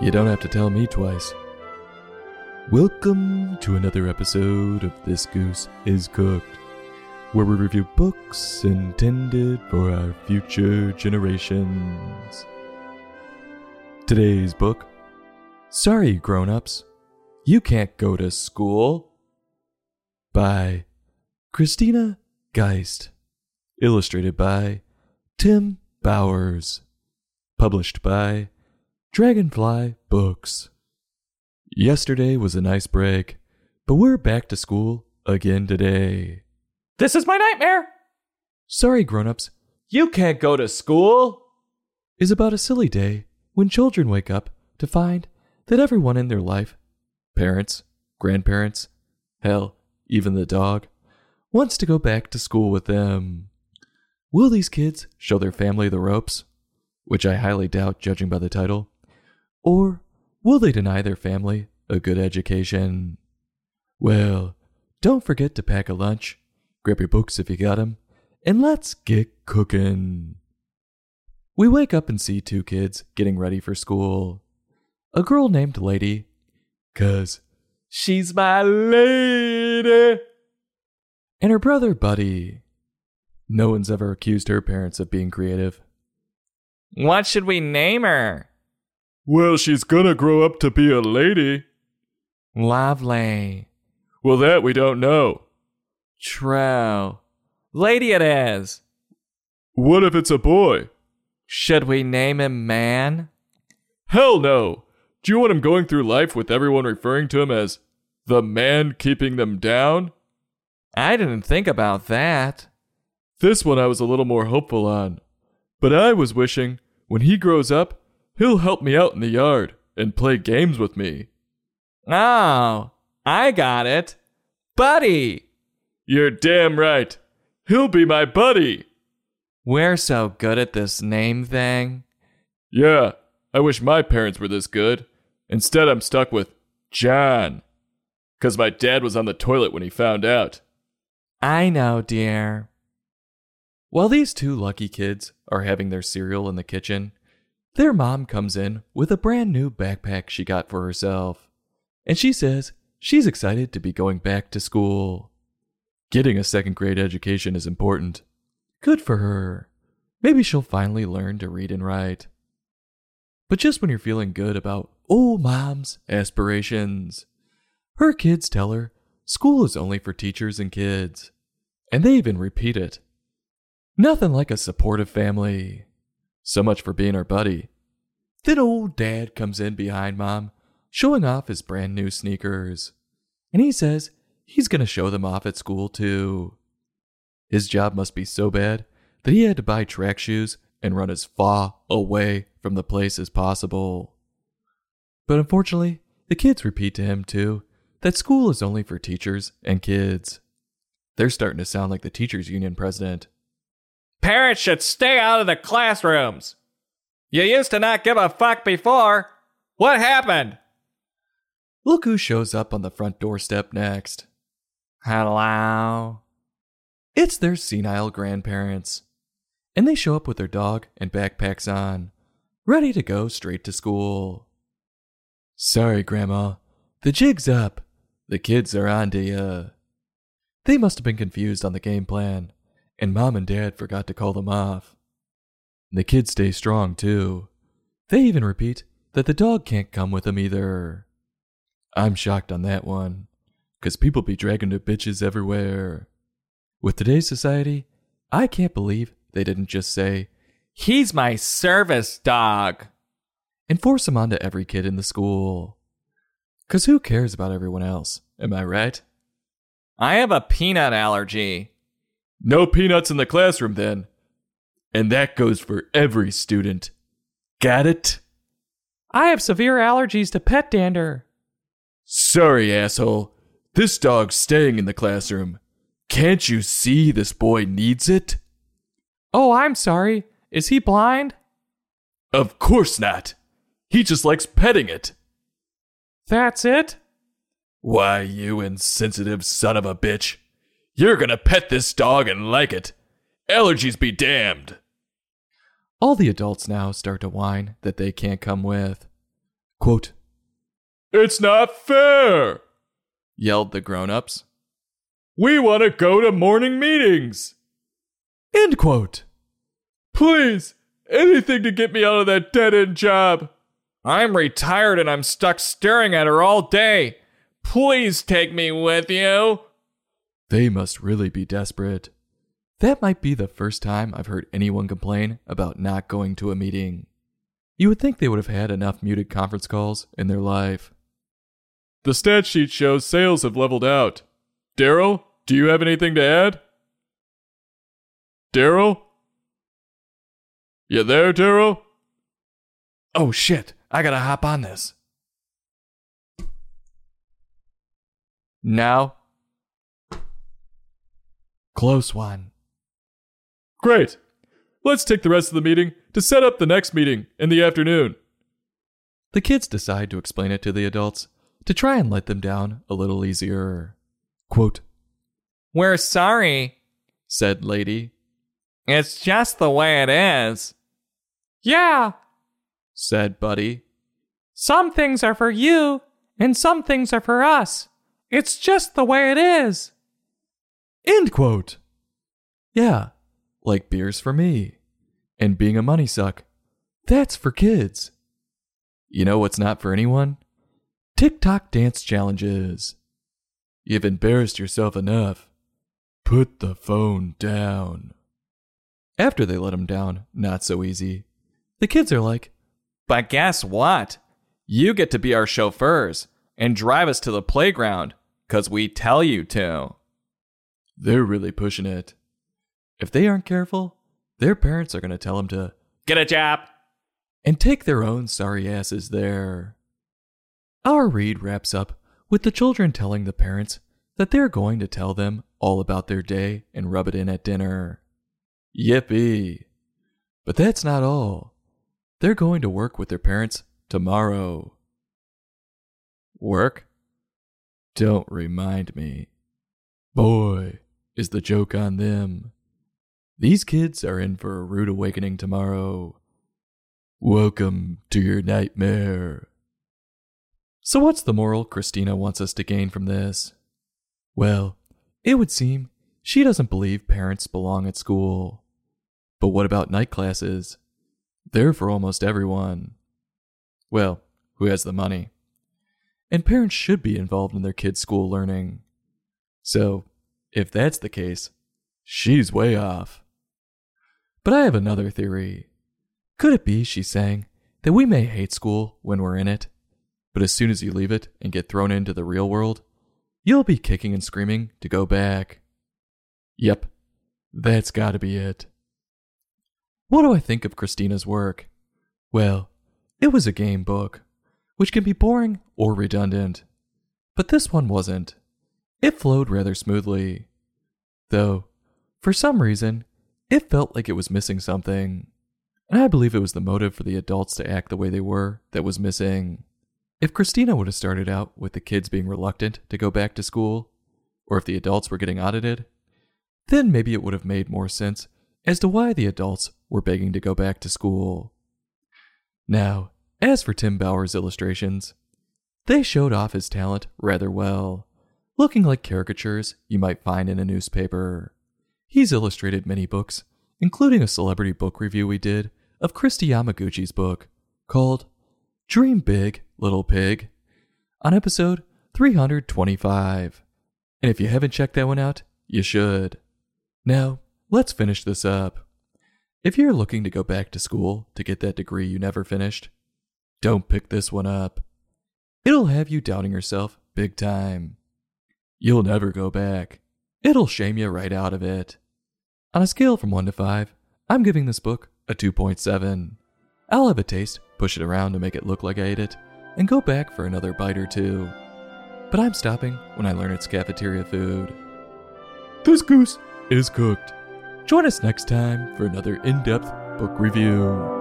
You don't have to tell me twice. Welcome to another episode of This Goose is Cooked, where we review books intended for our future generations. Today's book Sorry, grown ups, you can't go to school. By Christina Geist. Illustrated by Tim Bowers. Published by Dragonfly Books. Yesterday was a nice break, but we're back to school again today. This is my nightmare. Sorry, grown-ups, You can't go to school. is about a silly day when children wake up to find that everyone in their life, parents, grandparents, hell, even the dog, wants to go back to school with them. Will these kids show their family the ropes? Which I highly doubt, judging by the title. Or will they deny their family a good education? Well, don't forget to pack a lunch, grab your books if you got 'em, and let's get cooking. We wake up and see two kids getting ready for school. A girl named Lady, 'cause she's my lady, and her brother Buddy. No one's ever accused her parents of being creative. What should we name her? Well, she's gonna grow up to be a lady. Lovely. Well, that we don't know. True. Lady it is. What if it's a boy? Should we name him Man? Hell no! Do you want him going through life with everyone referring to him as the man keeping them down? I didn't think about that. This one I was a little more hopeful on. But I was wishing, when he grows up, he'll help me out in the yard and play games with me. Oh, I got it. Buddy. You're damn right. He'll be my buddy. We're so good at this name thing. Yeah, I wish my parents were this good. Instead, I'm stuck with John. Because my dad was on the toilet when he found out. I know, dear. While these two lucky kids are having their cereal in the kitchen, their mom comes in with a brand new backpack she got for herself. And she says she's excited to be going back to school. Getting a second grade education is important. Good for her. Maybe she'll finally learn to read and write. But just when you're feeling good about old mom's aspirations, her kids tell her school is only for teachers and kids. And they even repeat it. Nothing like a supportive family. So much for being our buddy. Then old dad comes in behind mom, showing off his brand new sneakers. And he says he's going to show them off at school too. His job must be so bad that he had to buy track shoes and run as far away from the place as possible. But unfortunately, the kids repeat to him too that school is only for teachers and kids. They're starting to sound like the teachers union president. Parents should stay out of the classrooms. You used to not give a fuck before. What happened? Look who shows up on the front doorstep next. Hello. It's their senile grandparents. And they show up with their dog and backpacks on, ready to go straight to school. Sorry, Grandma. The jig's up. The kids are on to ya. They must have been confused on the game plan, and Mom and Dad forgot to call them off. The kids stay strong, too. They even repeat that the dog can't come with them either. I'm shocked on that one, 'cause people be dragging their bitches everywhere. With today's society, I can't believe they didn't just say, He's my service dog. and force them onto every kid in the school. 'Cause who cares about everyone else? Am I right? I have a peanut allergy. No peanuts in the classroom then. And that goes for every student. Got it? I have severe allergies to pet dander. Sorry, asshole. This dog's staying in the classroom. Can't you see this boy needs it? Oh, I'm sorry. Is he blind? Of course not. He just likes petting it. That's it? Why, you insensitive son of a bitch. You're gonna pet this dog and like it. Allergies be damned. All the adults now start to whine that they can't come with. Quote, It's not fair! yelled the grown ups. We want to go to morning meetings! End quote. Please, anything to get me out of that dead end job. I'm retired and I'm stuck staring at her all day. Please take me with you. They must really be desperate. That might be the first time I've heard anyone complain about not going to a meeting. You would think they would have had enough muted conference calls in their life. The stat sheet shows sales have leveled out. Daryl, do you have anything to add? Daryl? You there, Daryl? Oh shit, I gotta hop on this. Now, close one. Great. Let's take the rest of the meeting to set up the next meeting in the afternoon. The kids decide to explain it to the adults to try and let them down a little easier. Quote, We're sorry. said Lady, It's just the way it is. Yeah, said Buddy, some things are for you, and some things are for us. It's just the way it is. End quote. Yeah, like beers for me. And being a money suck. That's for kids. You know what's not for anyone? TikTok dance challenges. You've embarrassed yourself enough. Put the phone down. After they let him down, not so easy. The kids are like, But guess what? You get to be our chauffeurs and drive us to the playground because we tell you to. They're really pushing it. If they aren't careful, their parents are going to tell them to Get a job. and take their own sorry asses there. Our read wraps up with the children telling the parents that they're going to tell them all about their day and rub it in at dinner. Yippee! But that's not all. They're going to work with their parents tomorrow. Work? Don't remind me. Boy, is the joke on them. These kids are in for a rude awakening tomorrow. Welcome to your nightmare. So, what's the moral Christina wants us to gain from this? Well, it would seem she doesn't believe parents belong at school. But what about night classes? They're for almost everyone. Well, who has the money? And parents should be involved in their kids' school learning. So, if that's the case, she's way off. But I have another theory. Could it be she's saying that we may hate school when we're in it, but as soon as you leave it and get thrown into the real world, you'll be kicking and screaming to go back? Yep, that's gotta be it. What do I think of Christina's work? Well, it was a game book, which can be boring or redundant. But this one wasn't. It flowed rather smoothly. Though, for some reason, it felt like it was missing something. And I believe it was the motive for the adults to act the way they were that was missing. If Christina would have started out with the kids being reluctant to go back to school, or if the adults were getting audited, then maybe it would have made more sense as to why the adults were begging to go back to school. Now, as for Tim Bowers' illustrations, they showed off his talent rather well, looking like caricatures you might find in a newspaper. He's illustrated many books, including a celebrity book review we did of Kristi Yamaguchi's book called Dream Big, Little Pig on episode 325. And if you haven't checked that one out, you should. Now, let's finish this up. If you're looking to go back to school to get that degree you never finished, don't pick this one up. It'll have you doubting yourself big time. You'll never go back. It'll shame you right out of it. On a scale from 1 to 5, I'm giving this book a 2.7. I'll have a taste, push it around to make it look like I ate it, and go back for another bite or two. But I'm stopping when I learn it's cafeteria food. This goose is cooked. Join us next time for another in depth book review.